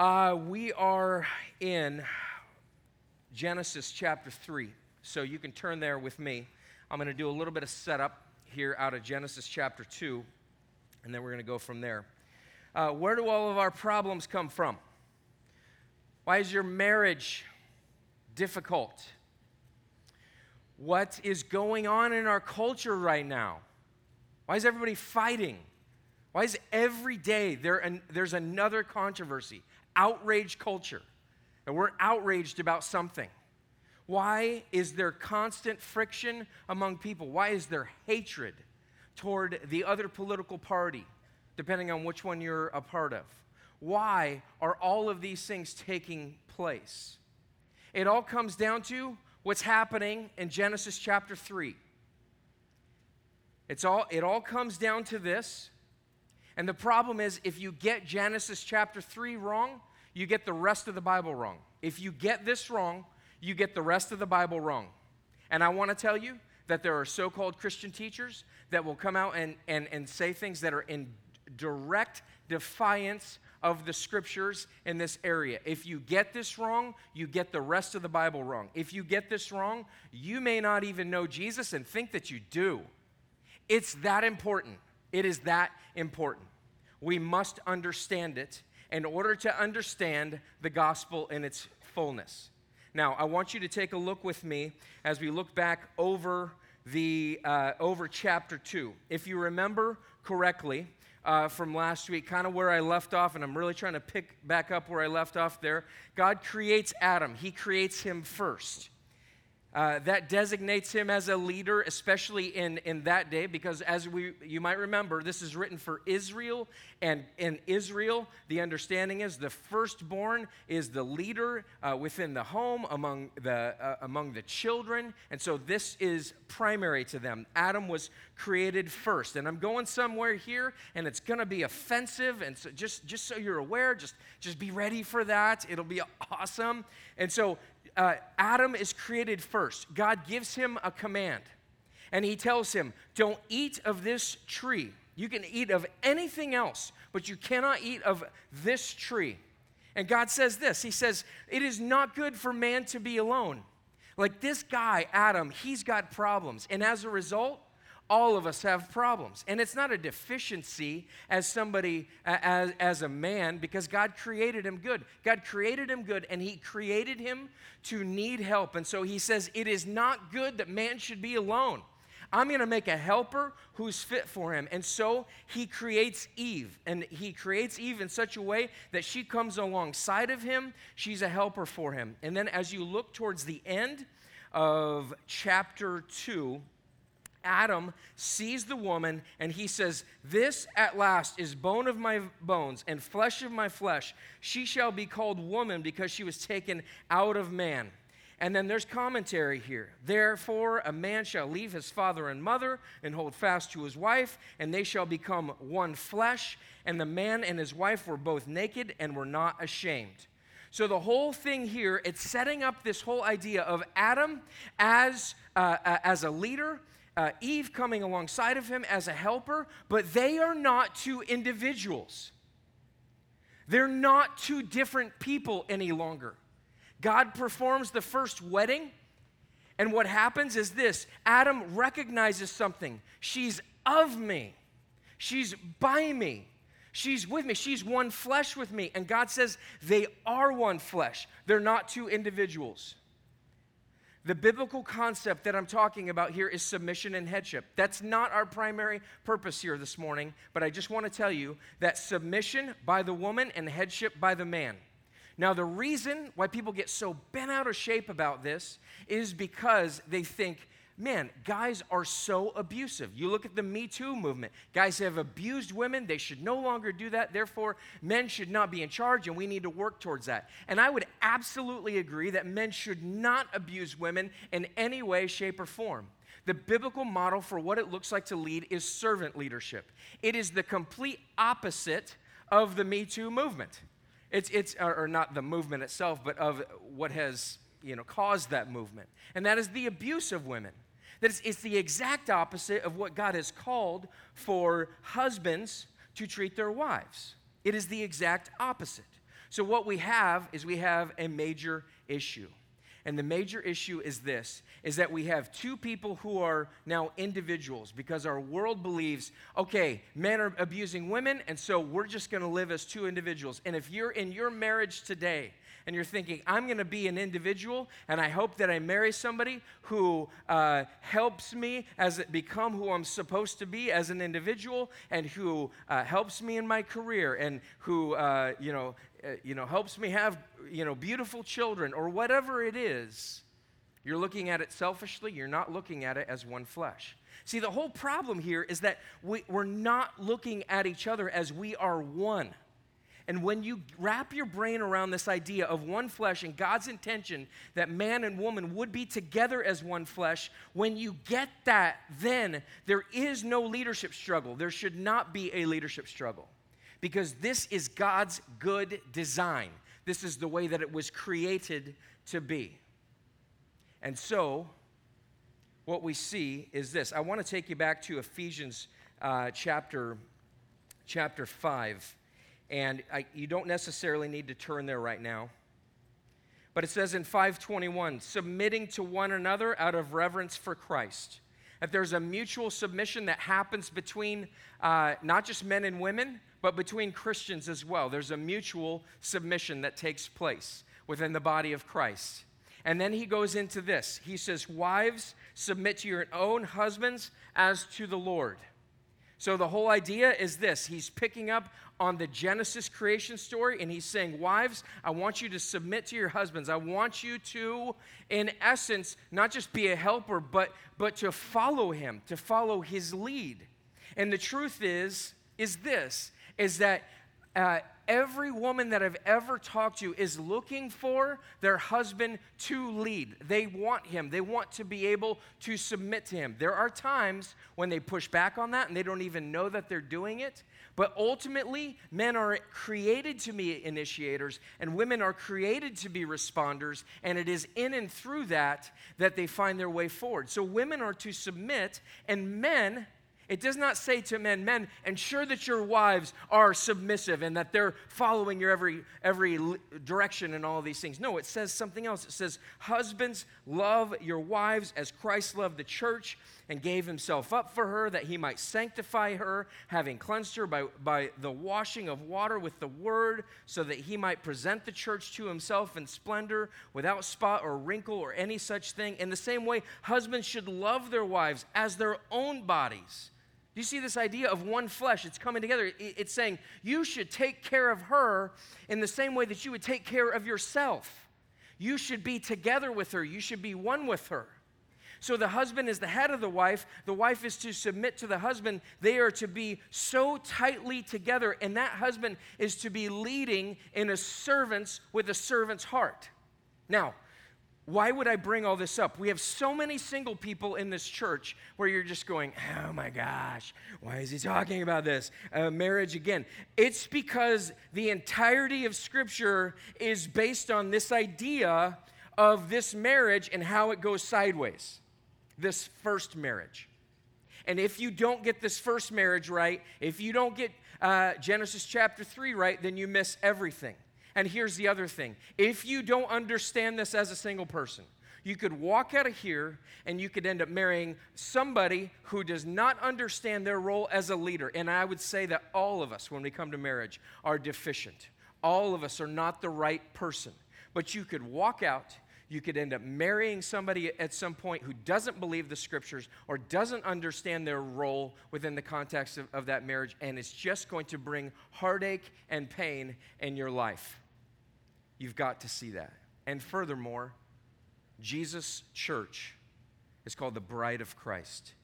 Uh, we are in Genesis chapter 3. So you can turn there with me. I'm going to do a little bit of setup here out of Genesis chapter 2, and then we're going to go from there. Uh, where do all of our problems come from? Why is your marriage difficult? What is going on in our culture right now? Why is everybody fighting? Why is every day there an, there's another controversy? Outrage culture, and we're outraged about something. Why is there constant friction among people? Why is there hatred toward the other political party, depending on which one you're a part of? Why are all of these things taking place? It all comes down to what's happening in Genesis chapter 3. It's all, it all comes down to this and the problem is, if you get Genesis chapter 3 wrong, you get the rest of the Bible wrong. If you get this wrong, you get the rest of the Bible wrong. And I want to tell you that there are so called Christian teachers that will come out and, and, and say things that are in direct defiance of the scriptures in this area. If you get this wrong, you get the rest of the Bible wrong. If you get this wrong, you may not even know Jesus and think that you do. It's that important. It is that important we must understand it in order to understand the gospel in its fullness. Now, I want you to take a look with me as we look back over the uh, over chapter two. If you remember correctly uh, from last week, kind of where I left off, and I'm really trying to pick back up where I left off there. God creates Adam. He creates him first. Uh, that designates him as a leader, especially in, in that day, because as we, you might remember, this is written for Israel, and in Israel, the understanding is the firstborn is the leader uh, within the home among the, uh, among the children, and so this is primary to them. Adam was created first, and I'm going somewhere here, and it's going to be offensive, and so just, just so you're aware, just, just be ready for that. It'll be awesome. And so uh, Adam is created first. God gives him a command, and he tells him, Don't eat of this tree. You can eat of anything else, but you cannot eat of this tree. And God says this He says, It is not good for man to be alone. Like this guy, Adam, he's got problems. And as a result, all of us have problems. And it's not a deficiency as somebody, as, as a man, because God created him good. God created him good, and he created him to need help. And so he says, It is not good that man should be alone. I'm going to make a helper who's fit for him. And so he creates Eve. And he creates Eve in such a way that she comes alongside of him. She's a helper for him. And then as you look towards the end of chapter 2, Adam sees the woman and he says, This at last is bone of my bones and flesh of my flesh. She shall be called woman because she was taken out of man. And then there's commentary here. Therefore, a man shall leave his father and mother and hold fast to his wife, and they shall become one flesh. And the man and his wife were both naked and were not ashamed. So the whole thing here, it's setting up this whole idea of Adam as, uh, uh, as a leader uh, Eve coming alongside of him as a helper, but they are not two individuals. They're not two different people any longer. God performs the first wedding, and what happens is this Adam recognizes something. She's of me, she's by me. She's with me. She's one flesh with me. And God says they are one flesh. They're not two individuals. The biblical concept that I'm talking about here is submission and headship. That's not our primary purpose here this morning, but I just want to tell you that submission by the woman and headship by the man. Now, the reason why people get so bent out of shape about this is because they think man, guys are so abusive. You look at the Me Too movement. Guys have abused women. They should no longer do that. Therefore, men should not be in charge, and we need to work towards that. And I would absolutely agree that men should not abuse women in any way, shape, or form. The biblical model for what it looks like to lead is servant leadership. It is the complete opposite of the Me Too movement. It's, it's or not the movement itself, but of what has you know, caused that movement. And that is the abuse of women. That it's, it's the exact opposite of what God has called for husbands to treat their wives. It is the exact opposite. So, what we have is we have a major issue. And the major issue is this is that we have two people who are now individuals because our world believes, okay, men are abusing women, and so we're just going to live as two individuals. And if you're in your marriage today and you're thinking, I'm going to be an individual, and I hope that I marry somebody who uh, helps me as it become who I'm supposed to be as an individual, and who uh, helps me in my career, and who uh, you know uh, you know, helps me have, you know, beautiful children or whatever it is, you're looking at it selfishly. You're not looking at it as one flesh. See, the whole problem here is that we, we're not looking at each other as we are one. And when you wrap your brain around this idea of one flesh and God's intention that man and woman would be together as one flesh, when you get that, then there is no leadership struggle. There should not be a leadership struggle because this is God's good design. This is the way that it was created to be. And so, what we see is this. I want to take you back to Ephesians uh, chapter, chapter 5. And I, you don't necessarily need to turn there right now. But it says in 521 submitting to one another out of reverence for Christ. That there's a mutual submission that happens between uh, not just men and women, but between Christians as well. There's a mutual submission that takes place within the body of Christ. And then he goes into this. He says, Wives, submit to your own husbands as to the Lord. So the whole idea is this He's picking up on the Genesis creation story and he's saying, Wives, I want you to submit to your husbands. I want you to, in essence, not just be a helper, but, but to follow him, to follow his lead. And the truth is, is this is that uh, every woman that I've ever talked to is looking for their husband to lead. They want him, they want to be able to submit to him. There are times when they push back on that and they don't even know that they're doing it. But ultimately, men are created to be initiators and women are created to be responders, and it is in and through that that they find their way forward. So women are to submit, and men it does not say to men, men, ensure that your wives are submissive and that they're following your every, every direction and all these things. No, it says something else. It says, husbands, love your wives as Christ loved the church and gave himself up for her that he might sanctify her, having cleansed her by, by the washing of water with the word, so that he might present the church to himself in splendor, without spot or wrinkle or any such thing. In the same way, husbands should love their wives as their own bodies. Do you see this idea of one flesh? It's coming together. It's saying you should take care of her in the same way that you would take care of yourself. You should be together with her, you should be one with her. So the husband is the head of the wife. The wife is to submit to the husband. They are to be so tightly together, and that husband is to be leading in a servant's with a servant's heart. Now, why would I bring all this up? We have so many single people in this church where you're just going, oh my gosh, why is he talking about this? Uh, marriage again. It's because the entirety of Scripture is based on this idea of this marriage and how it goes sideways, this first marriage. And if you don't get this first marriage right, if you don't get uh, Genesis chapter 3 right, then you miss everything. And here's the other thing if you don't understand this as a single person, you could walk out of here and you could end up marrying somebody who does not understand their role as a leader. And I would say that all of us, when we come to marriage, are deficient. All of us are not the right person. But you could walk out you could end up marrying somebody at some point who doesn't believe the scriptures or doesn't understand their role within the context of, of that marriage, and it's just going to bring heartache and pain in your life. You've got to see that. And furthermore, Jesus' church is called the bride of Christ.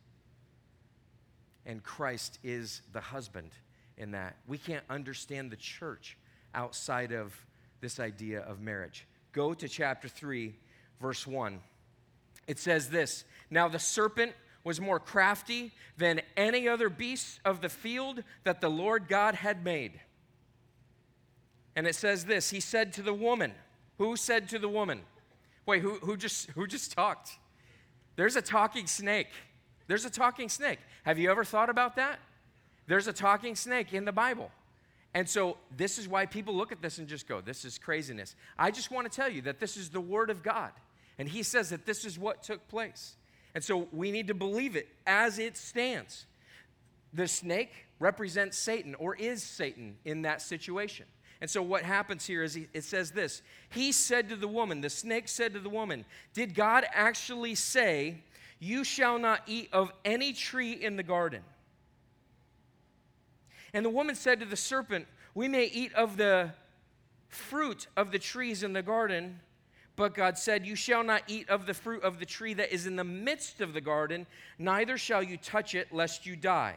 And Christ is the husband in that. We can't understand the church outside of this idea of marriage. Go to chapter 3, verse 1. It says this Now the serpent was more crafty than any other beast of the field that the Lord God had made. And it says this He said to the woman, Who said to the woman? Wait, who, who, just, who just talked? There's a talking snake. There's a talking snake. Have you ever thought about that? There's a talking snake in the Bible. And so, this is why people look at this and just go, This is craziness. I just want to tell you that this is the Word of God. And He says that this is what took place. And so, we need to believe it as it stands. The snake represents Satan or is Satan in that situation. And so, what happens here is he, it says this He said to the woman, the snake said to the woman, Did God actually say, You shall not eat of any tree in the garden? And the woman said to the serpent, We may eat of the fruit of the trees in the garden. But God said, You shall not eat of the fruit of the tree that is in the midst of the garden, neither shall you touch it, lest you die.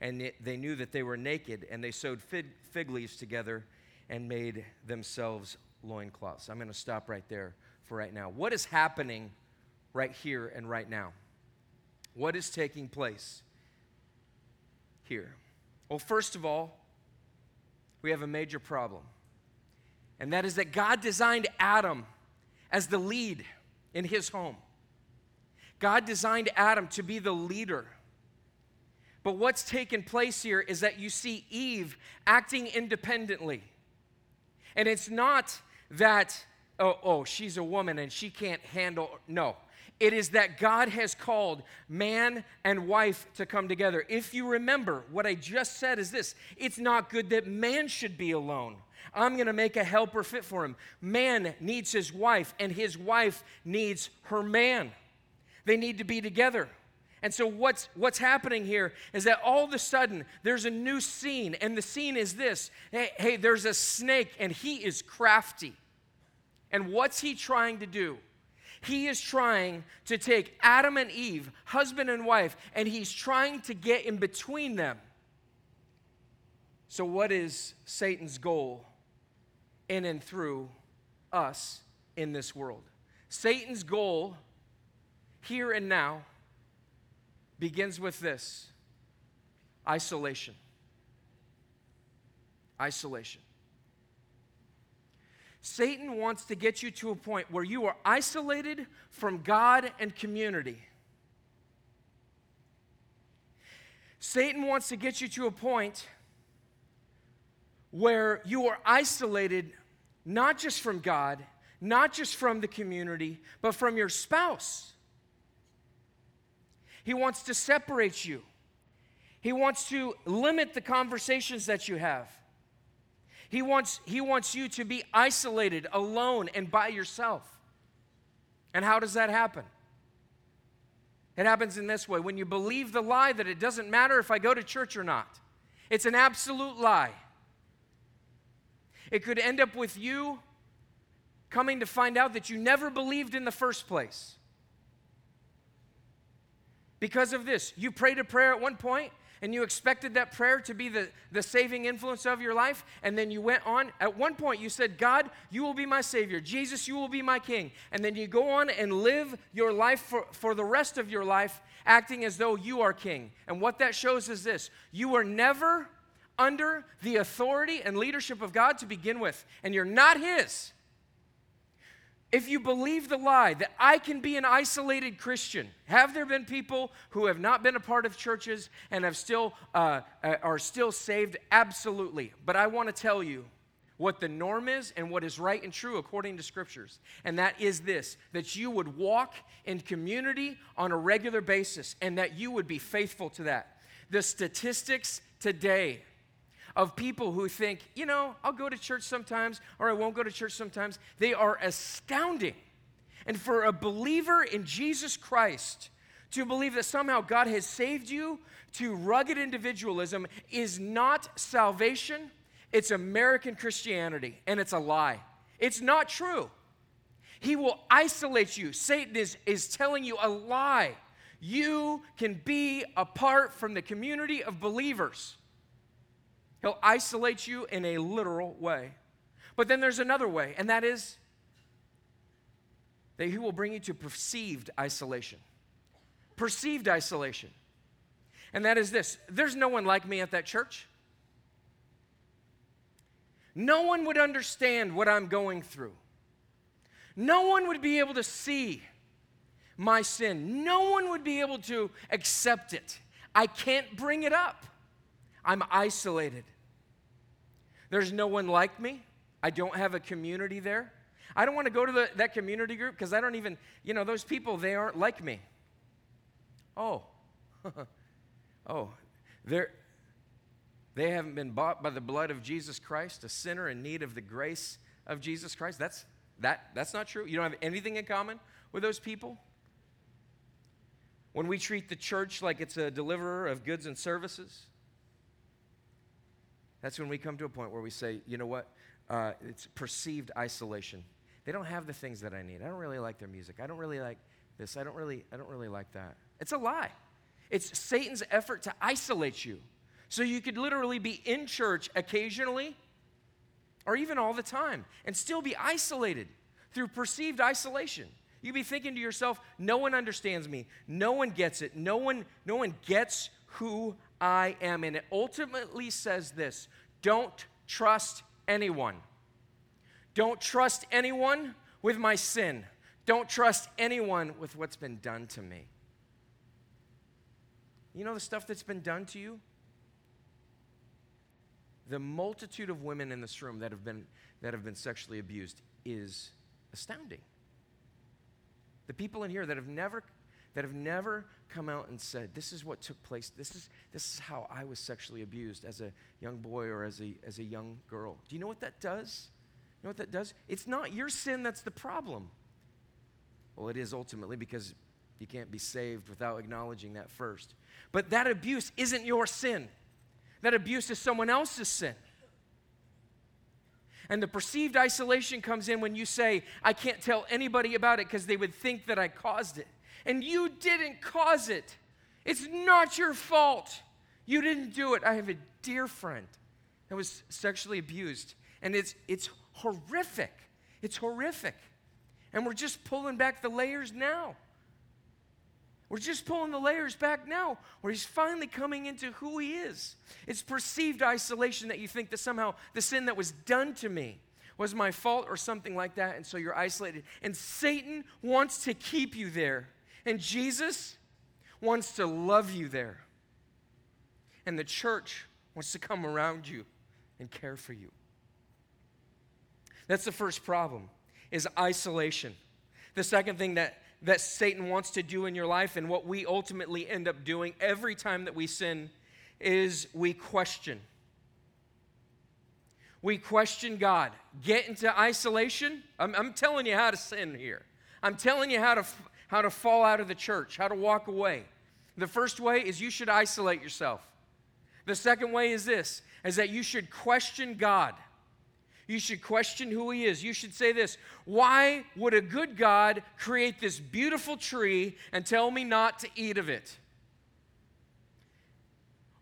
and they knew that they were naked, and they sewed fig, leaves together and made themselves loincloths. I'm going to stop right there for right now. What is happening right here and right now? What is taking place here? Well, first of all, we have a major problem. And that is that God designed Adam as the lead in his home. God designed Adam to be the leader. But what's taken place here is that you see Eve acting independently. And it's not that, oh, oh, she's a woman and she can't handle, no. It is that God has called man and wife to come together. If you remember, what I just said is this it's not good that man should be alone. I'm going to make a helper fit for him. Man needs his wife, and his wife needs her man. They need to be together. And so, what's, what's happening here is that all of a sudden there's a new scene, and the scene is this hey, hey, there's a snake, and he is crafty. And what's he trying to do? He is trying to take Adam and Eve, husband and wife, and he's trying to get in between them. So, what is Satan's goal in and through us in this world? Satan's goal here and now begins with this isolation. Isolation. Satan wants to get you to a point where you are isolated from God and community. Satan wants to get you to a point where you are isolated not just from God, not just from the community, but from your spouse. He wants to separate you. He wants to limit the conversations that you have. He wants, he wants you to be isolated, alone, and by yourself. And how does that happen? It happens in this way when you believe the lie that it doesn't matter if I go to church or not, it's an absolute lie. It could end up with you coming to find out that you never believed in the first place. Because of this, you prayed a prayer at one point and you expected that prayer to be the, the saving influence of your life, and then you went on. At one point, you said, God, you will be my Savior. Jesus, you will be my King. And then you go on and live your life for, for the rest of your life, acting as though you are King. And what that shows is this you were never under the authority and leadership of God to begin with, and you're not His. If you believe the lie that I can be an isolated Christian, have there been people who have not been a part of churches and have still uh, uh are still saved? Absolutely. But I want to tell you what the norm is and what is right and true according to scriptures. And that is this that you would walk in community on a regular basis and that you would be faithful to that. The statistics today of people who think, you know, I'll go to church sometimes or I won't go to church sometimes, they are astounding. And for a believer in Jesus Christ to believe that somehow God has saved you to rugged individualism is not salvation, it's American Christianity, and it's a lie. It's not true. He will isolate you. Satan is, is telling you a lie. You can be apart from the community of believers. He'll isolate you in a literal way. But then there's another way, and that is that He will bring you to perceived isolation. Perceived isolation. And that is this there's no one like me at that church. No one would understand what I'm going through. No one would be able to see my sin. No one would be able to accept it. I can't bring it up. I'm isolated. There's no one like me. I don't have a community there. I don't want to go to the, that community group because I don't even, you know, those people, they aren't like me. Oh, oh, they're, they haven't been bought by the blood of Jesus Christ, a sinner in need of the grace of Jesus Christ. That's, that, that's not true. You don't have anything in common with those people. When we treat the church like it's a deliverer of goods and services, that's when we come to a point where we say, you know what? Uh, it's perceived isolation. They don't have the things that I need. I don't really like their music. I don't really like this. I don't really, I don't really like that. It's a lie. It's Satan's effort to isolate you. So you could literally be in church occasionally or even all the time and still be isolated through perceived isolation. You'd be thinking to yourself, no one understands me. No one gets it. No one, no one gets who I am. And it ultimately says this don't trust anyone. Don't trust anyone with my sin. Don't trust anyone with what's been done to me. You know the stuff that's been done to you? The multitude of women in this room that have been, that have been sexually abused is astounding. The people in here that have never that have never come out and said, This is what took place. This is, this is how I was sexually abused as a young boy or as a, as a young girl. Do you know what that does? You know what that does? It's not your sin that's the problem. Well, it is ultimately because you can't be saved without acknowledging that first. But that abuse isn't your sin, that abuse is someone else's sin. And the perceived isolation comes in when you say, I can't tell anybody about it because they would think that I caused it and you didn't cause it. It's not your fault. You didn't do it. I have a dear friend that was sexually abused, and it's, it's horrific. It's horrific. And we're just pulling back the layers now. We're just pulling the layers back now, where he's finally coming into who he is. It's perceived isolation that you think that somehow the sin that was done to me was my fault or something like that, and so you're isolated. And Satan wants to keep you there. And Jesus wants to love you there. And the church wants to come around you and care for you. That's the first problem is isolation. The second thing that that Satan wants to do in your life and what we ultimately end up doing every time that we sin is we question. We question God. Get into isolation. I'm, I'm telling you how to sin here. I'm telling you how to, how to fall out of the church, how to walk away. The first way is you should isolate yourself. The second way is this is that you should question God. You should question who he is. You should say this, why would a good God create this beautiful tree and tell me not to eat of it?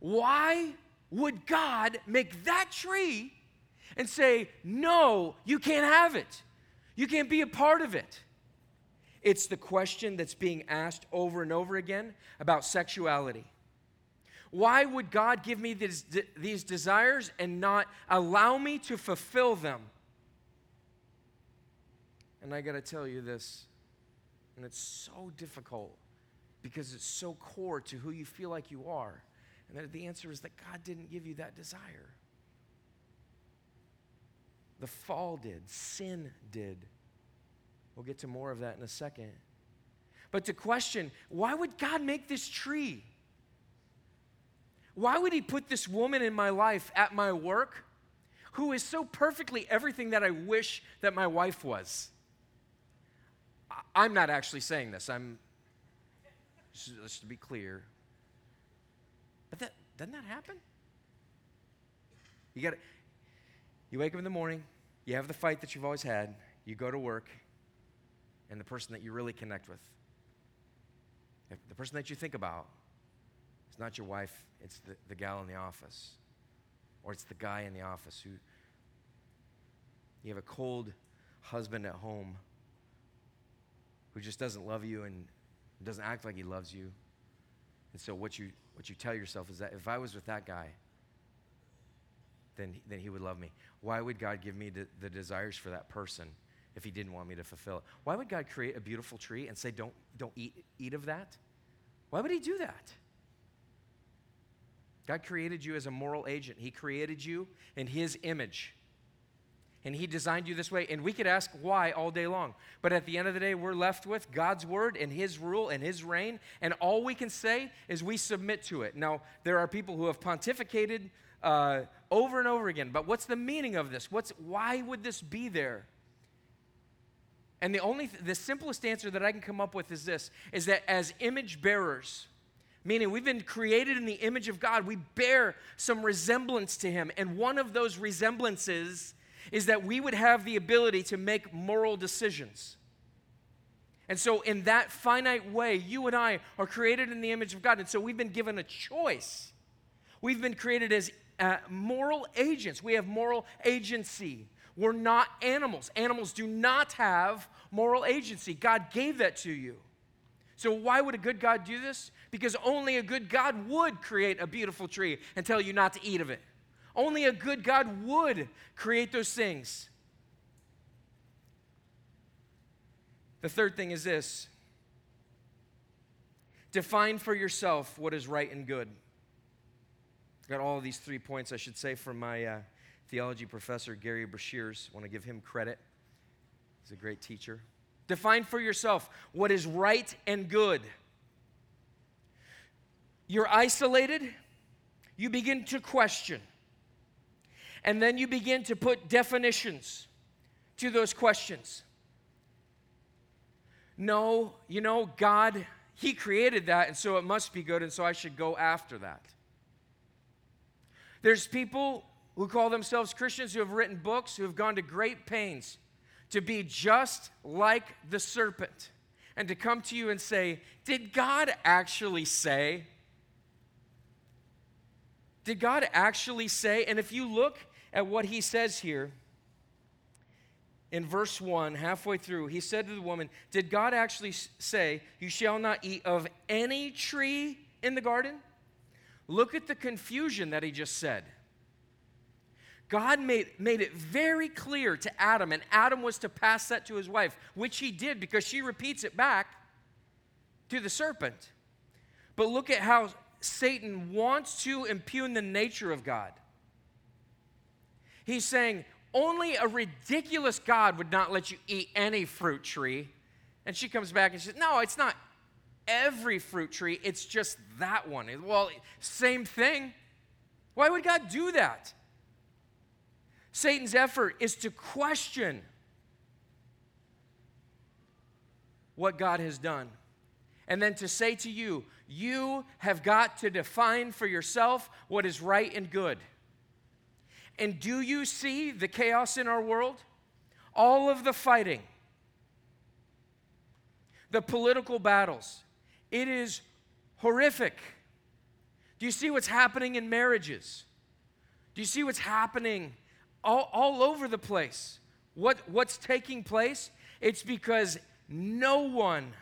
Why would God make that tree and say, "No, you can't have it. You can't be a part of it." It's the question that's being asked over and over again about sexuality. Why would God give me these, these desires and not allow me to fulfill them? And I got to tell you this, and it's so difficult because it's so core to who you feel like you are. And the answer is that God didn't give you that desire. The fall did, sin did. We'll get to more of that in a second. But to question, why would God make this tree? Why would He put this woman in my life at my work who is so perfectly everything that I wish that my wife was? I'm not actually saying this. I'm just to be clear. But that doesn't that happen? You got you wake up in the morning, you have the fight that you've always had, you go to work, and the person that you really connect with. The person that you think about is not your wife, it's the, the gal in the office or it's the guy in the office who you have a cold husband at home who just doesn't love you and doesn't act like he loves you. And so what you what you tell yourself is that if I was with that guy, then, then he would love me. Why would God give me the, the desires for that person if he didn't want me to fulfill it? Why would God create a beautiful tree and say, don't, don't eat, eat of that? Why would he do that? God created you as a moral agent. He created you in his image. And he designed you this way. And we could ask why all day long. But at the end of the day, we're left with God's word and his rule and his reign. And all we can say is we submit to it. Now, there are people who have pontificated uh, over and over again. But what's the meaning of this? What's, why would this be there? And the only, th- the simplest answer that I can come up with is this: is that as image bearers, meaning we've been created in the image of God, we bear some resemblance to Him, and one of those resemblances is that we would have the ability to make moral decisions. And so, in that finite way, you and I are created in the image of God, and so we've been given a choice. We've been created as uh, moral agents. We have moral agency. We're not animals. Animals do not have moral agency. God gave that to you. So, why would a good God do this? Because only a good God would create a beautiful tree and tell you not to eat of it. Only a good God would create those things. The third thing is this define for yourself what is right and good. Got all these three points, I should say, from my uh, theology professor, Gary Breshears. I want to give him credit. He's a great teacher. Define for yourself what is right and good. You're isolated, you begin to question. And then you begin to put definitions to those questions. No, you know, God, He created that, and so it must be good, and so I should go after that. There's people who call themselves Christians who have written books, who have gone to great pains to be just like the serpent and to come to you and say, Did God actually say? Did God actually say? And if you look at what he says here in verse 1, halfway through, he said to the woman, Did God actually say, You shall not eat of any tree in the garden? Look at the confusion that he just said. God made, made it very clear to Adam, and Adam was to pass that to his wife, which he did because she repeats it back to the serpent. But look at how Satan wants to impugn the nature of God. He's saying, only a ridiculous God would not let you eat any fruit tree. And she comes back and says, No, it's not every fruit tree, it's just that one. Well, same thing. Why would God do that? Satan's effort is to question what God has done. And then to say to you, you have got to define for yourself what is right and good. And do you see the chaos in our world? All of the fighting, the political battles. It is horrific. Do you see what's happening in marriages? Do you see what's happening all, all over the place. What, what's taking place? It's because no one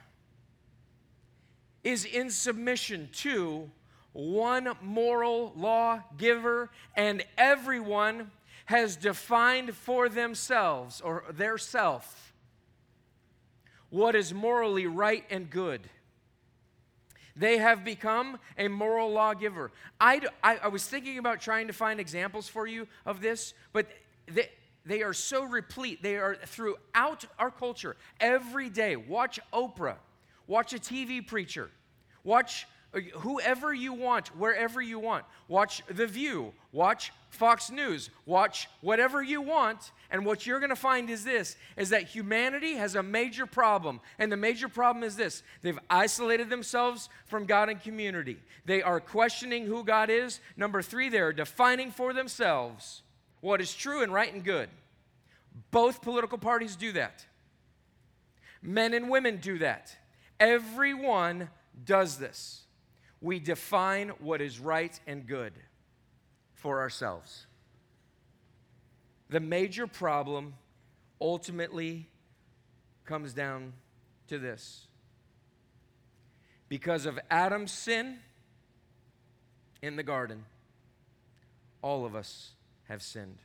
is in submission to one moral law giver, and everyone has defined for themselves or their self what is morally right and good. They have become a moral lawgiver. I, I, I, was thinking about trying to find examples for you of this, but they, they are so replete. They are throughout our culture. Every day, watch Oprah, watch a TV preacher, watch whoever you want, wherever you want. Watch The View, watch Fox News, watch whatever you want. And what you're going to find is this is that humanity has a major problem. And the major problem is this they've isolated themselves from God and community. They are questioning who God is. Number three, they are defining for themselves what is true and right and good. Both political parties do that. Men and women do that. Everyone does this we define what is right and good for ourselves. the major problem ultimately comes down to this. Because of Adam's sin in the garden, all of us have sinned.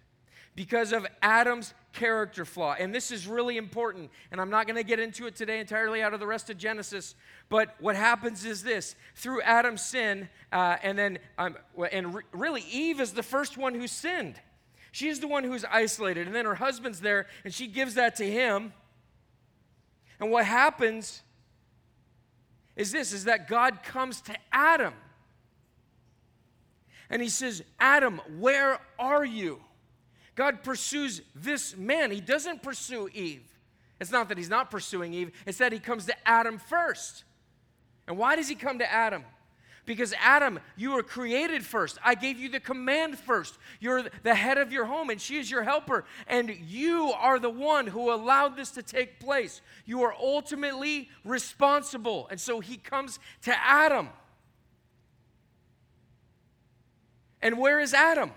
Because of Adam's character flaw. And this is really important. And I'm not going to get into it today entirely out of the rest of Genesis. But what happens is this through Adam's sin, uh, and then, um, and re- really, Eve is the first one who sinned. She's the one who's isolated. And then her husband's there, and she gives that to him. And what happens is this is that God comes to Adam. And he says, Adam, where are you? God pursues this man. He doesn't pursue Eve. It's not that he's not pursuing Eve, it's that he comes to Adam first. And why does he come to Adam? Because Adam, you were created first. I gave you the command first. You're the head of your home, and she is your helper. And you are the one who allowed this to take place. You are ultimately responsible. And so he comes to Adam. And where is Adam?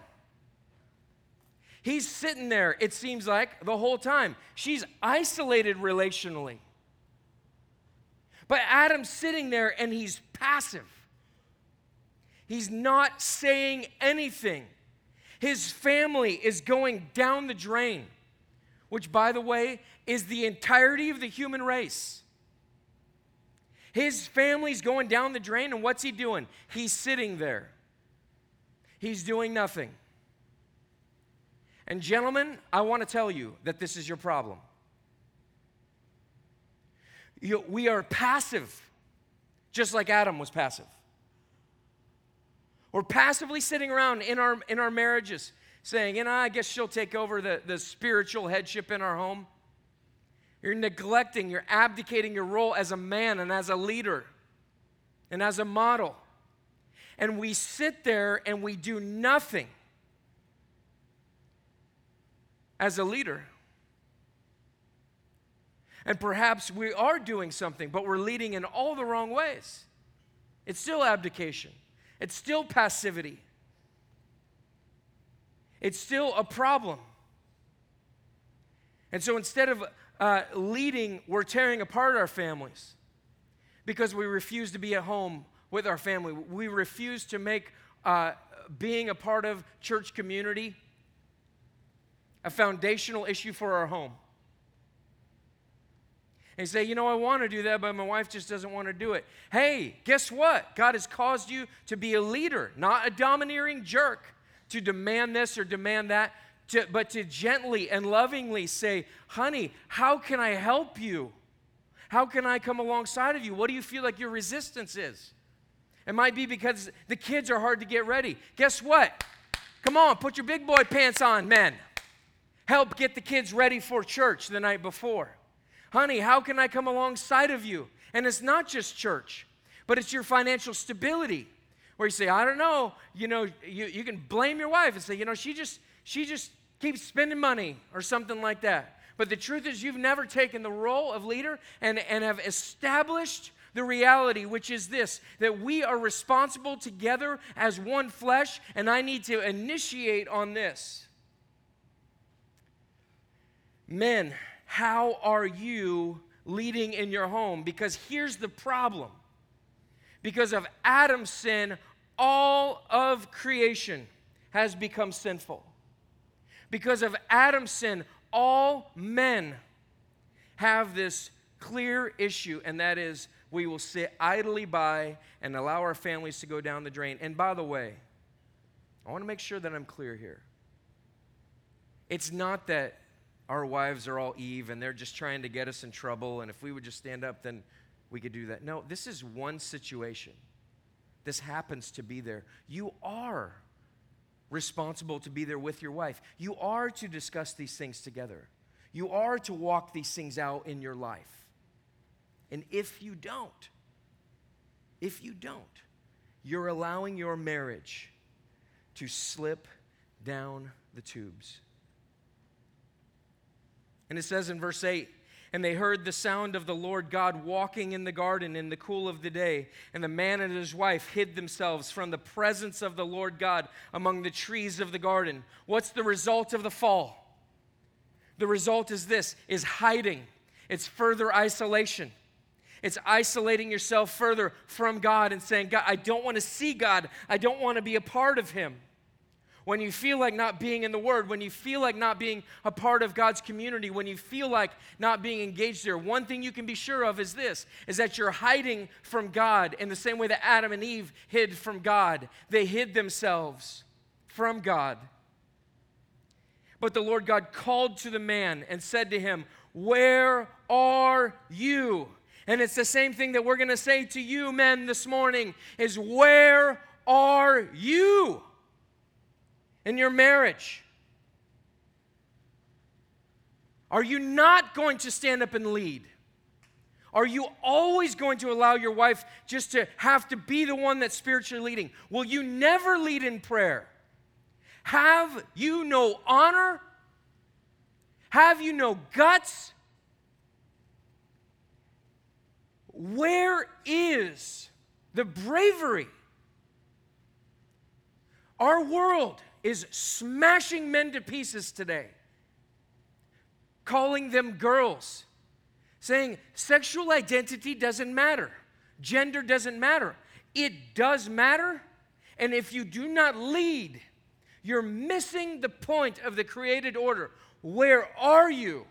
He's sitting there, it seems like, the whole time. She's isolated relationally. But Adam's sitting there and he's passive. He's not saying anything. His family is going down the drain, which, by the way, is the entirety of the human race. His family's going down the drain, and what's he doing? He's sitting there. He's doing nothing. And, gentlemen, I want to tell you that this is your problem. You, we are passive, just like Adam was passive. We're passively sitting around in our, in our marriages saying, you know, I guess she'll take over the, the spiritual headship in our home. You're neglecting, you're abdicating your role as a man and as a leader and as a model. And we sit there and we do nothing as a leader. And perhaps we are doing something, but we're leading in all the wrong ways. It's still abdication, it's still passivity, it's still a problem. And so instead of uh, leading, we're tearing apart our families because we refuse to be at home with our family. We refuse to make uh, being a part of church community a foundational issue for our home. And say, you know, I want to do that, but my wife just doesn't want to do it. Hey, guess what? God has caused you to be a leader, not a domineering jerk, to demand this or demand that, to, but to gently and lovingly say, honey, how can I help you? How can I come alongside of you? What do you feel like your resistance is? It might be because the kids are hard to get ready. Guess what? Come on, put your big boy pants on, men help get the kids ready for church the night before. Honey, how can I come alongside of you? And it's not just church, but it's your financial stability. Where you say, I don't know, you know, you, you can blame your wife and say, you know, she just she just keeps spending money or something like that. But the truth is you've never taken the role of leader and, and have established the reality, which is this that we are responsible together as one flesh, and I need to initiate on this. Men, how are you leading in your home? Because here's the problem because of Adam's sin, all of creation has become sinful. Because of Adam's sin, all men have this clear issue, and that is we will sit idly by and allow our families to go down the drain. And by the way, I want to make sure that I'm clear here. It's not that our wives are all Eve and they're just trying to get us in trouble, and if we would just stand up, then we could do that. No, this is one situation. This happens to be there. You are responsible to be there with your wife. You are to discuss these things together. You are to walk these things out in your life. And if you don't, if you don't, you're allowing your marriage to slip down the tubes. And it says in verse 8, and they heard the sound of the Lord God walking in the garden in the cool of the day. And the man and his wife hid themselves from the presence of the Lord God among the trees of the garden. What's the result of the fall? the result is this is hiding. It's further isolation. It's isolating yourself further from God and saying, God, I don't want to see God. I don't want to be a part of Him. When you feel like not being in the Word, when you feel like not being a part of God's community, when you feel like not being engaged there, one thing you can be sure of is this is that you're hiding from God in the same way that Adam and Eve hid from God. They hid themselves from God. But the Lord God called to the man and said to him, Where are you? And it's the same thing that we're going to say to you men this morning is where are you in your marriage? Are you not going to stand up and lead? Are you always going to allow your wife just to have to be the one that's spiritually leading? Will you never lead in prayer? Have you no honor? Have you no guts? Where is the bravery? Our world is smashing men to pieces today, calling them girls, saying sexual identity doesn't matter, gender doesn't matter. It does matter, and if you do not lead, you're missing the point of the created order. Where are you?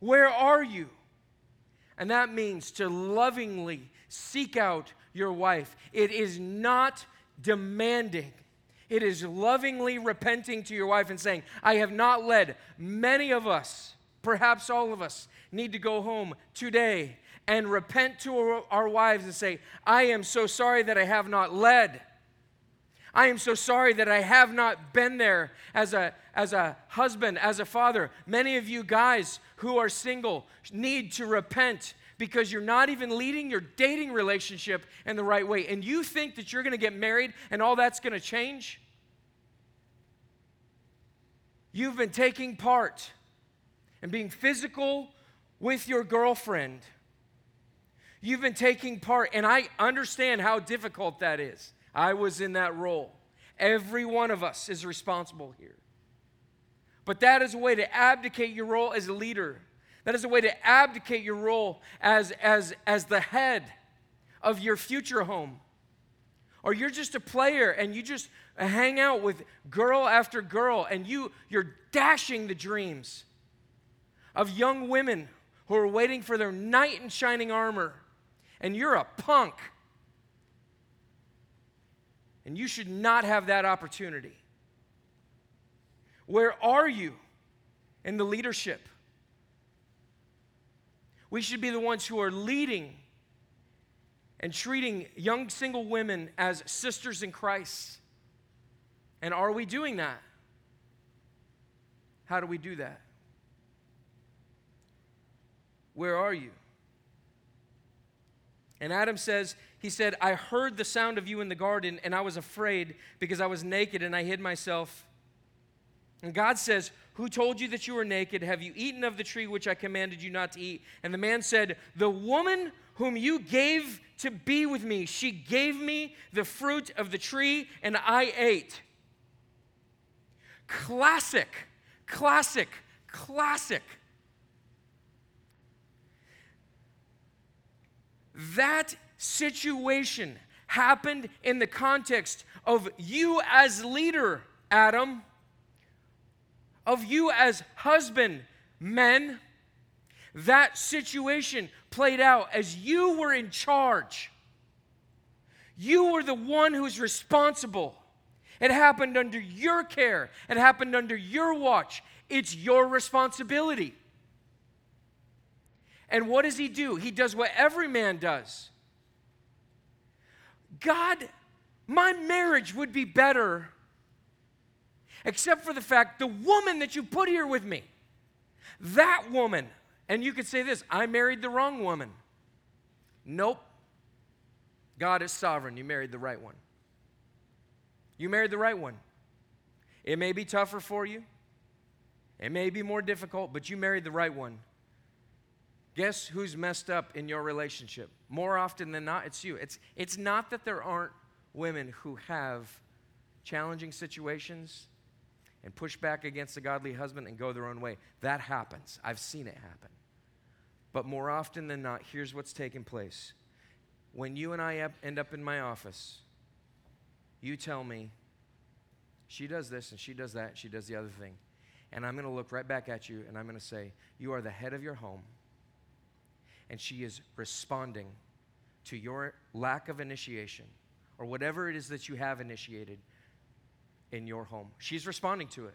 Where are you? And that means to lovingly seek out your wife. It is not demanding. It is lovingly repenting to your wife and saying, I have not led. Many of us, perhaps all of us, need to go home today and repent to our, wives and say, I am so sorry that I have not led. I am so sorry that I have not been there as a, as a husband, as a father. Many of you guys who are single need to repent because you're not even leading your dating relationship in the right way. And you think that you're going to get married and all that's going to change? You've been taking part and being physical with your girlfriend. You've been taking part, and I understand how difficult that is. I was in that role. Every one of us is responsible here. But that is a way to abdicate your role as a leader. That is a way to abdicate your role as, as, as the head of your future home. Or you're just a player and you just hang out with girl after girl and you, you're dashing the dreams of young women who are waiting for their knight in shining armor. And you're a punk and you should not have that opportunity. Where are you in the leadership? We should be the ones who are leading and treating young single women as sisters in Christ. And are we doing that? How do we do that? Where are you? And Adam says, He said, I heard the sound of you in the garden, and I was afraid because I was naked and I hid myself. And God says, Who told you that you were naked? Have you eaten of the tree which I commanded you not to eat? And the man said, The woman whom you gave to be with me, she gave me the fruit of the tree, and I ate. Classic, classic, classic That situation happened in the context of you as leader, Adam, of you as husband, men. That situation played out as you were in charge. You were the one who's responsible. It happened under your care, it happened under your watch. It's your responsibility. And what does he do? He does what every man does. God, my marriage would be better except for the fact the woman that you put here with me, that woman, and you could say this I married the wrong woman. Nope. God is sovereign. You married the right one. You married the right one. It may be tougher for you, it may be more difficult, but you married the right one. Guess who's messed up in your relationship? More often than not, it's you. It's, it's not that there aren't women who have challenging situations and push back against a godly husband and go their own way. That happens. I've seen it happen. But more often than not, here's what's taking place. When you and I end up in my office, you tell me, she does this and she does that, she does the other thing. And I'm going to look right back at you and I'm going to say, You are the head of your home. And she is responding to your lack of initiation or whatever it is that you have initiated in your home. She's responding to it.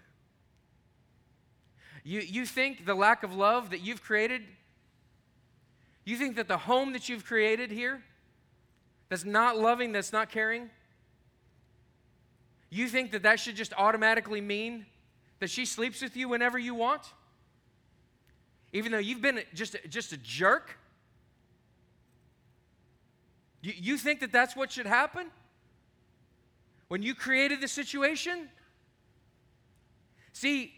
You, you think the lack of love that you've created, you think that the home that you've created here, that's not loving, that's not caring, you think that that should just automatically mean that she sleeps with you whenever you want? Even though you've been just, just a jerk? You, you think that that's what should happen? When you created the situation? See,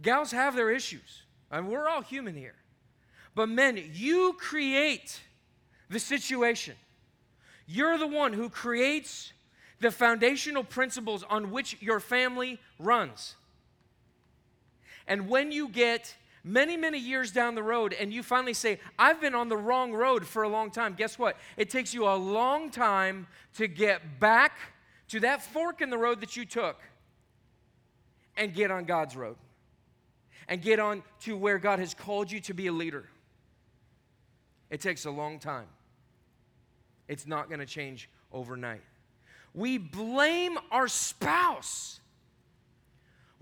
gals have their issues. and we're all human here. But men, you create the situation. You're the one who creates the foundational principles on which your family runs. And when you get many, many years down the road and you finally say, I've been on the wrong road for a long time, guess what? It takes you a long time to get back to that fork in the road that you took and get on God's road and get on to where God has called you to be a leader. It takes a long time. It's not going to change overnight. We blame our spouse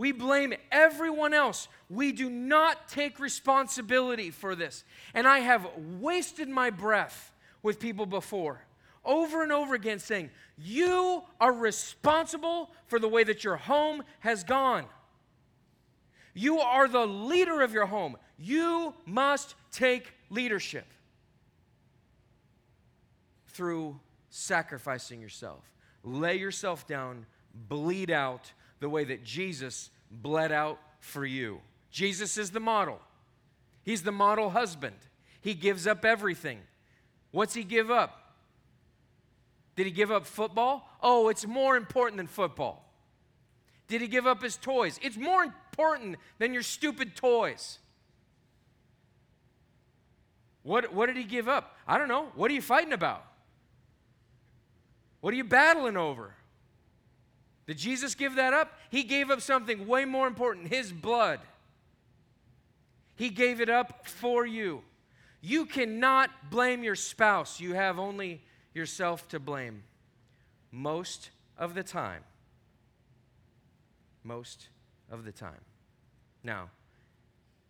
we blame everyone else. We do not take responsibility for this. And I have wasted my breath with people before, over and over again, saying, You are responsible for the way that your home has gone. You are the leader of your home. You must take leadership through sacrificing yourself. Lay yourself down, bleed out, the way that Jesus bled out for you. Jesus is the model. He's the model husband. He gives up everything. What's he give up? Did he give up football? Oh, it's more important than football. Did he give up his toys? It's more important than your stupid toys. What, what did he give up? I don't know. What are you fighting about? What are you battling over? Did Jesus give that up? He gave up something way more important his blood. He gave it up for you. You cannot blame your spouse, you have only yourself to blame most of the time. Most of the time. Now,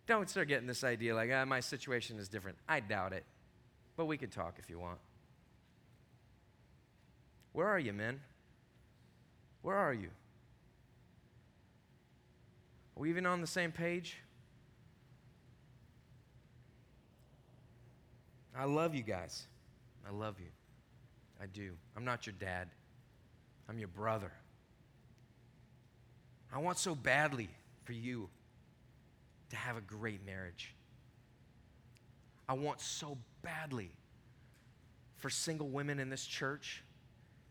don't start getting this idea like, ah, my situation is different. I doubt it. But we can talk if you want. Where are you, men? Where are you? Are we even on the same page? I love you guys. I love you. I do. I'm not your dad, I'm your brother. I want so badly for you to have a great marriage. I want so badly for single women in this church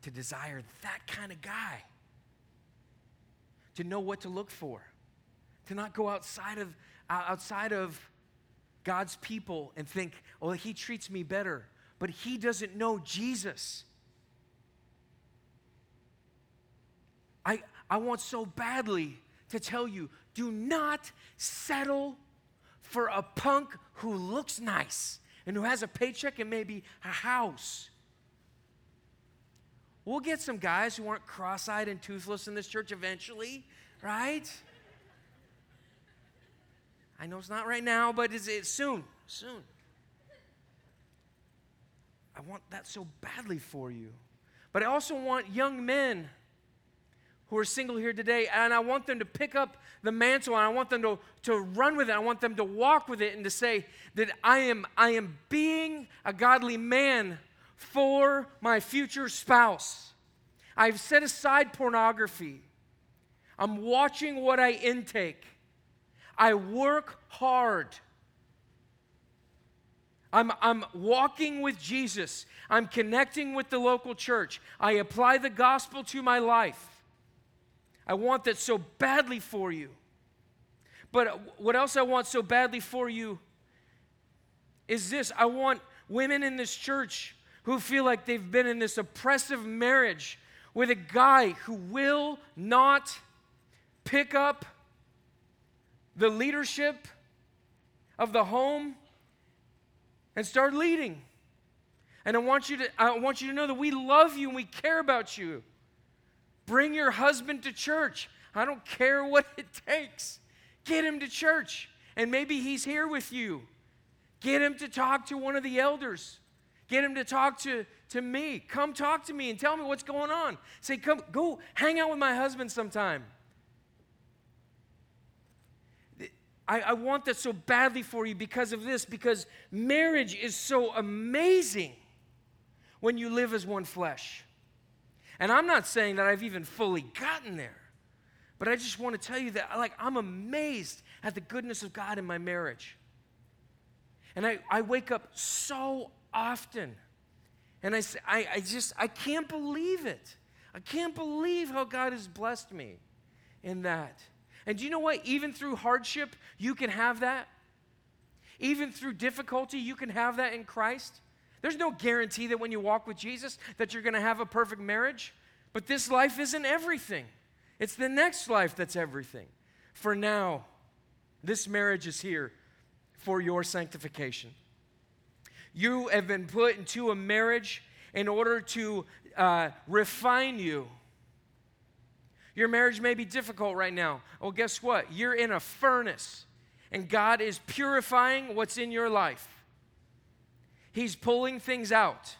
to desire that kind of guy to know what to look for, to not go outside of, outside of God's people and think, oh, he treats me better, but he doesn't know Jesus. I, I want so badly to tell you do not settle for a punk who looks nice and who has a paycheck and maybe a house. We'll get some guys who aren't cross eyed and toothless in this church eventually, right? I know it's not right now, but it's, it's soon, soon. I want that so badly for you. But I also want young men who are single here today, and I want them to pick up the mantle and I want them to, to run with it. I want them to walk with it and to say that I am, I am being a godly man for my future spouse. I've set aside pornography. I'm watching what I intake. I work hard. I'm, I'm walking with Jesus. I'm connecting with the local church. I apply the gospel to my life. I want that so badly for you. But what else I want so badly for you is this I want women in this church who feel like they've been in this oppressive marriage with a guy who will not pick up the leadership of the home and start leading. And I want you to I want you to know that we love you and we care about you. Bring your husband to church. I don't care what it takes. Get him to church. And maybe he's here with you. Get him to talk to one of the elders. Get him to talk to, to me. Come talk to me and tell me what's going on. Say, come, go hang out with my husband sometime. I, I want that so badly for you because of this, because marriage is so amazing when you live as one flesh. And I'm not saying that I've even fully gotten there, but I just want to tell you that like I'm amazed at the goodness of God in my marriage. And I, I wake up so often and I, I, I just, I can't believe it. I can't believe how God has blessed me in that. And do you know what? Even through hardship, you can have that. Even through difficulty, you can have that in Christ. There's no guarantee that when you walk with Jesus that you're going to have a perfect marriage, but this life isn't everything. It's the next life that's everything. For now, this marriage is here for your sanctification. You have been put into a marriage in order to uh, refine you your marriage may be difficult right now. Well, guess what? You're in a furnace, and God is purifying what's in your life. He's pulling things out.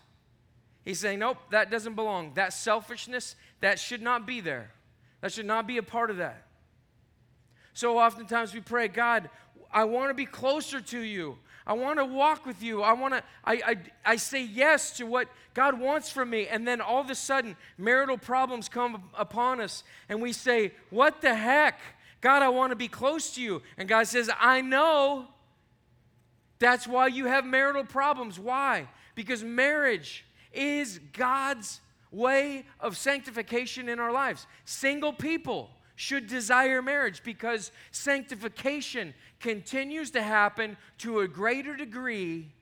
He's saying, Nope, that doesn't belong. That selfishness, that should not be there. That should not be a part of that. So oftentimes we pray, God, I want to be closer to you. I want to walk with you. I want to, I, I, I say yes to what God wants from me. And then all of a sudden, marital problems come upon us, and we say, What the heck? God, I want to be close to you. And God says, I know. That's why you have marital problems. Why? Because marriage is God's way of sanctification in our lives. Single people should desire marriage because sanctification continues to happen to a greater degree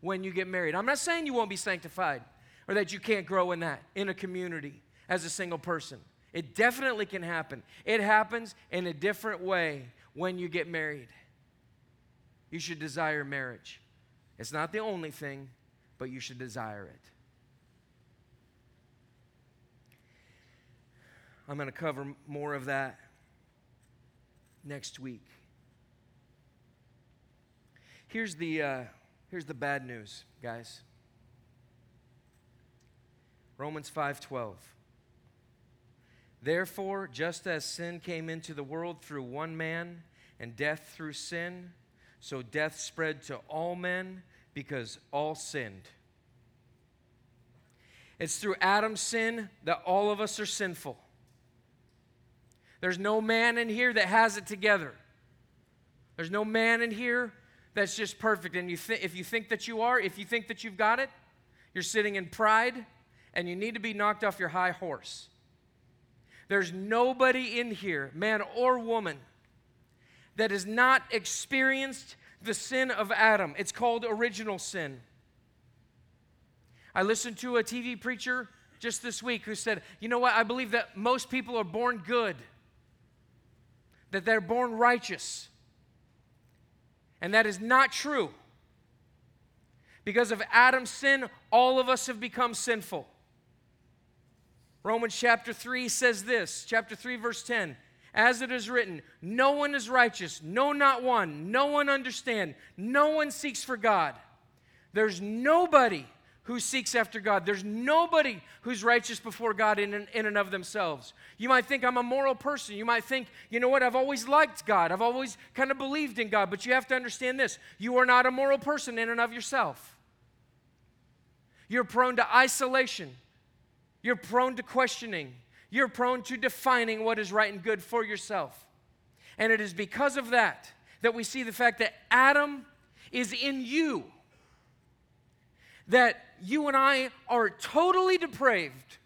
when you get married. I'm not saying you won't be sanctified or that you can't grow in that in a community as a single person. It definitely can happen. It happens in a different way when you get married. You should desire marriage. It's not the only thing, but you should desire it. I'm going to cover more of that next week. Here's the, uh, here's the bad news, guys. Romans 5:12. Therefore, just as sin came into the world through one man and death through sin, so death spread to all men because all sinned. It's through Adam's sin that all of us are sinful. There's no man in here that has it together. There's no man in here that's just perfect. And you th- if you think that you are, if you think that you've got it, you're sitting in pride and you need to be knocked off your high horse. There's nobody in here, man or woman, that has not experienced the sin of Adam. It's called original sin. I listened to a TV preacher just this week who said, You know what? I believe that most people are born good that they're born righteous. And that is not true. Because of Adam's sin, all of us have become sinful. Romans chapter 3 says this, chapter 3, verse 10. As it is written, no one is righteous, no, not one, no one understand, no one seeks for God. There's nobody who seeks after God. There's nobody who's righteous before God in, in and of themselves. You might think I'm a moral person. You might think, you know what, I've always liked God. I've always kind of believed in God. But you have to understand this you are not a moral person in and of yourself. You're prone to isolation, you're prone to questioning, you're prone to defining what is right and good for yourself. And it is because of that that we see the fact that Adam is in you that you and I are totally depraved,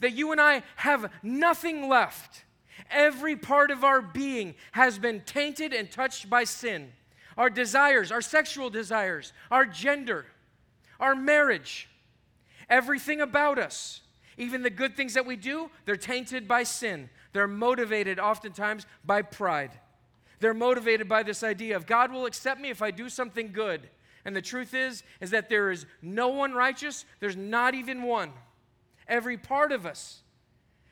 that you and I have nothing left. Every part of our being has been tainted and touched by sin. Our desires, our sexual desires, our gender, our marriage, everything about us, even the good things that we do, they're tainted by sin. They're motivated oftentimes by pride. They're motivated by this idea of God will accept me if I do something good. And the truth is is that there is no one righteous, there's not even one. Every part of us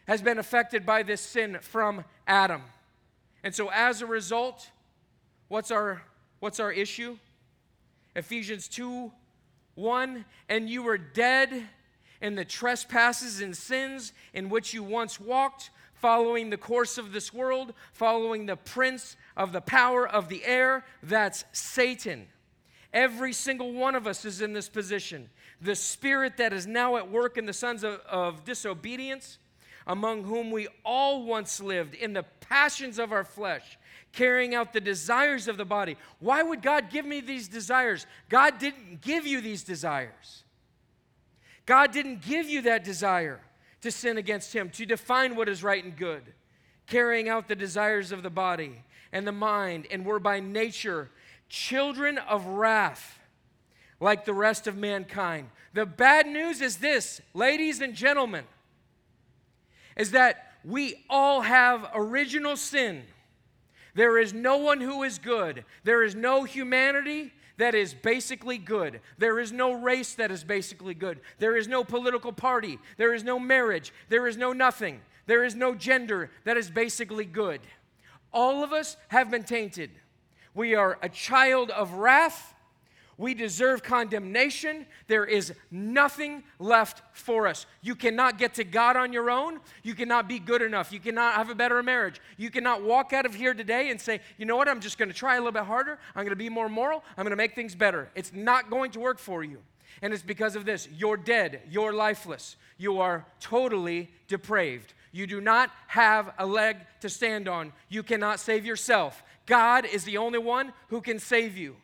has been affected by this sin from Adam. And so as a result, what's our what's our issue? Ephesians 2 1 and you were dead in the trespasses and sins in which you once walked, following the course of this world, following the prince of the power of the air, that's Satan. Every single one of us is in this position. The spirit that is now at work in the sons of, of disobedience, among whom we all once lived in the passions of our flesh, carrying out the desires of the body. Why would God give me these desires? God didn't give you these desires. God didn't give you that desire to sin against Him, to define what is right and good, carrying out the desires of the body and the mind, and we're by nature children of wrath like the rest of mankind. The bad news is this, ladies and gentlemen, is that we all have original sin. There is no one who is good. There is no humanity that is basically good. There is no race that is basically good. There is no political party. There is no marriage. There is no nothing. There is no gender that is basically good. All of us have been tainted. We are a child of wrath we deserve condemnation. There is nothing left for us. You cannot get to God on your own. You cannot be good enough. You cannot have a better marriage. You cannot walk out of here today and say, you know what, I'm just going to try a little bit harder. I'm going to be more moral. I'm going to make things better. It's not going to work for you. And it's because of this. You're dead. You're lifeless. You are totally depraved. You do not have a leg to stand on. You cannot save yourself. God is the only one who can save you.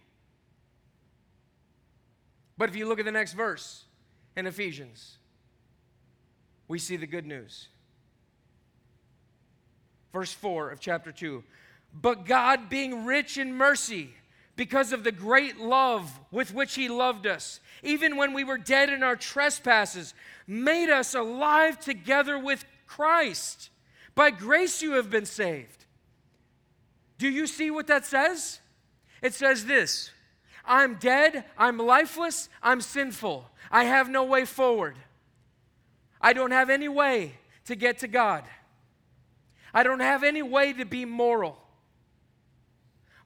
But if you look at the next verse in Ephesians, we see the good news. Verse 4 of chapter 2 But God, being rich in mercy, because of the great love with which He loved us, even when we were dead in our trespasses, made us alive together with Christ. By grace you have been saved. Do you see what that says? It says this I'm dead, I'm lifeless, I'm sinful. I have no way forward. I don't have any way to get to God. I don't have any way to be moral.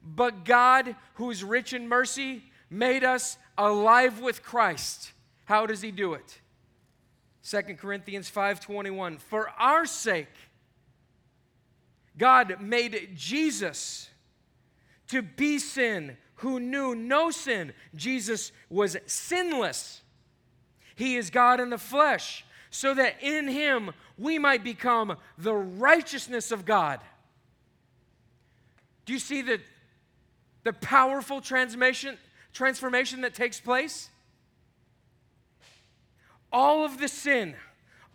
But God, who's rich in mercy, made us alive with Christ. How does he do it? 2 Corinthians 5:21 For our sake God made Jesus to be sin who knew no sin. Jesus was sinless. He is God in the flesh, so that in him we might become the righteousness of God. Do you see the, the powerful transformation, transformation that takes place? All of the sin,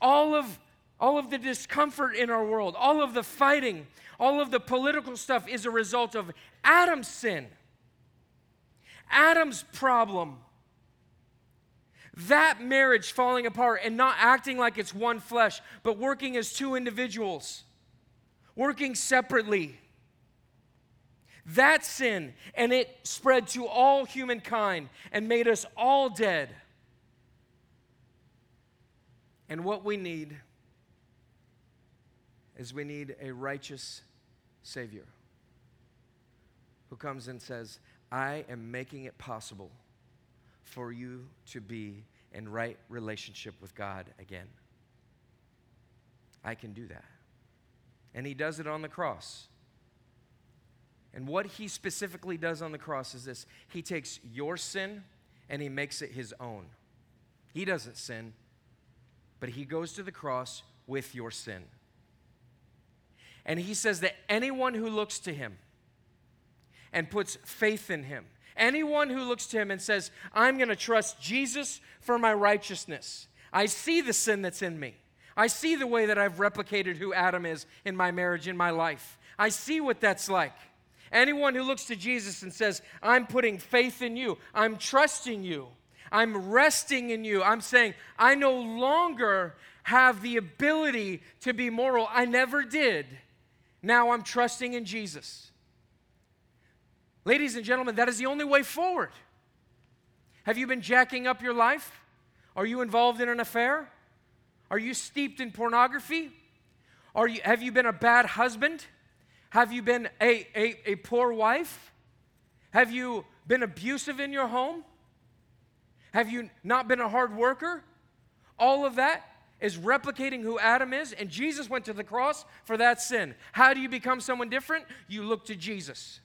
all of, all of the discomfort in our world, all of the fighting, all of the political stuff is a result of Adam's sin. Adam's problem. That marriage falling apart and not acting like it's one flesh, but working as two individuals, working separately. That sin, and it spread to all humankind and made us all dead. And what we need is we need a righteous Savior who comes and says, I am making it possible for you to be in right relationship with God again. I can do that. And he does it on the cross. And what he specifically does on the cross is this he takes your sin and he makes it his own. He doesn't sin, but he goes to the cross with your sin. And he says that anyone who looks to him, and puts faith in him. Anyone who looks to him and says, I'm going to trust Jesus for my righteousness. I see the sin that's in me. I see the way that I've replicated who Adam is in my marriage, in my life. I see what that's like. Anyone who looks to Jesus and says, I'm putting faith in you, I'm trusting you, I'm resting in you, I'm saying, I no longer have the ability to be moral. I never did. Now I'm trusting in Jesus. Ladies and gentlemen, that is the only way forward. Have you been jacking up your life? Are you involved in an affair? Are you steeped in pornography? Are you, have you been a bad husband? Have you been a, a, a poor wife? Have you been abusive in your home? Have you not been a hard worker? All of that is replicating who Adam is, and Jesus went to the cross for that sin. How do you become someone different? You look to Jesus,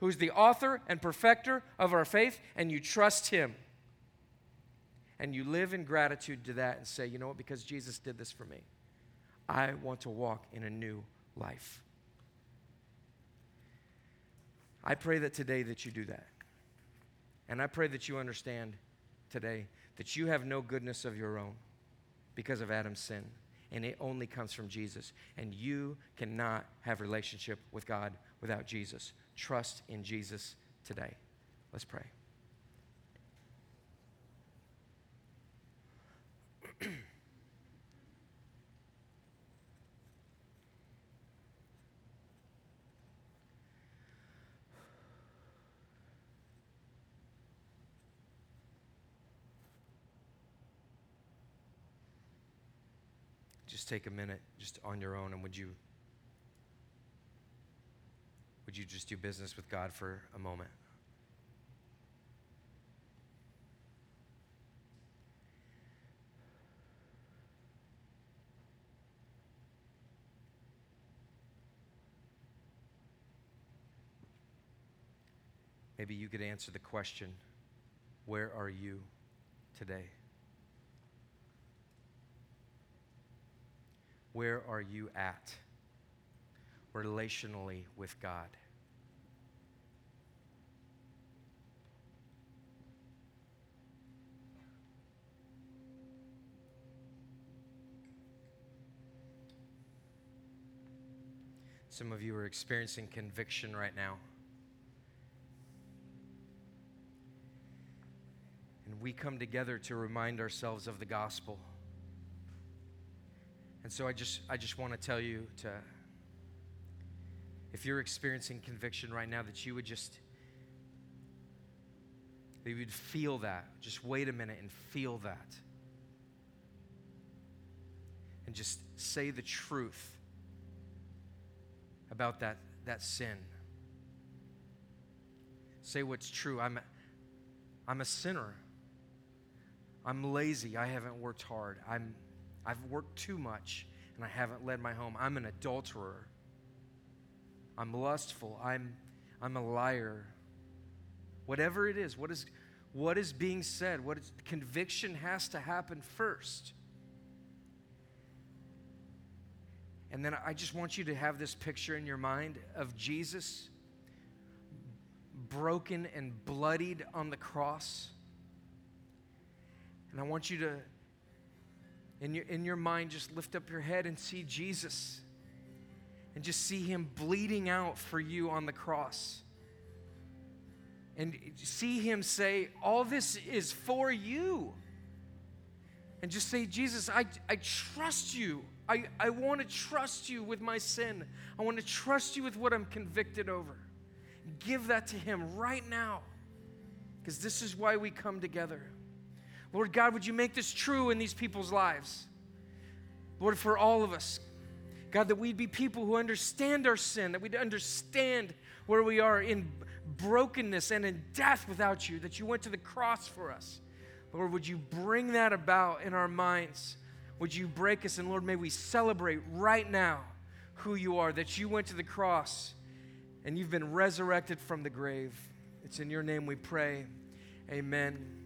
who's the author and perfecter of our faith, and you trust him. And you live in gratitude to that and say, you know what, because Jesus did this for me, I want to walk in a new life. I pray that today that you do that. And I pray that you understand today that you have no goodness of your own because of Adam's sin. And it only comes from Jesus. And you cannot have relationship with God without Jesus. Trust in Jesus today. Let's pray. just take a minute just on your own and would you would you just do business with God for a moment? Maybe you could answer the question where are you today? Where are you at relationally with God? Some of you are experiencing conviction right now. And we come together to remind ourselves of the gospel. And so I just I just want to tell you to if you're experiencing conviction right now that you would just that you would feel that. Just wait a minute and feel that. And just say the truth about that, that sin. Say what's true. I'm, I'm a sinner. I'm lazy. I haven't worked hard. I'm, I've worked too much and I haven't led my home. I'm an adulterer. I'm lustful. I'm, I'm a liar. Whatever it is, what is, what is being said, what is, conviction has to happen first. And then I just want you to have this picture in your mind of Jesus broken and bloodied on the cross. And I want you to in your, in your mind, just lift up your head and see Jesus and just see him bleeding out for you on the cross. And see him say, All this is for you. And just say, Jesus, I, I trust you. I, I want to trust you with my sin. I want to trust you with what I'm convicted over. Give that to him right now. Because this is why we come together. Lord God, would you make this true in these people's lives? Lord, for all of us, God, that we'd be people who understand our sin, that we'd understand where we are in brokenness and in death without you, that you went to the cross for us. Lord, would you bring that about in our minds? Would you break us? And Lord, may we celebrate right now who you are, that you went to the cross and you've been resurrected from the grave. It's in your name we pray. Amen.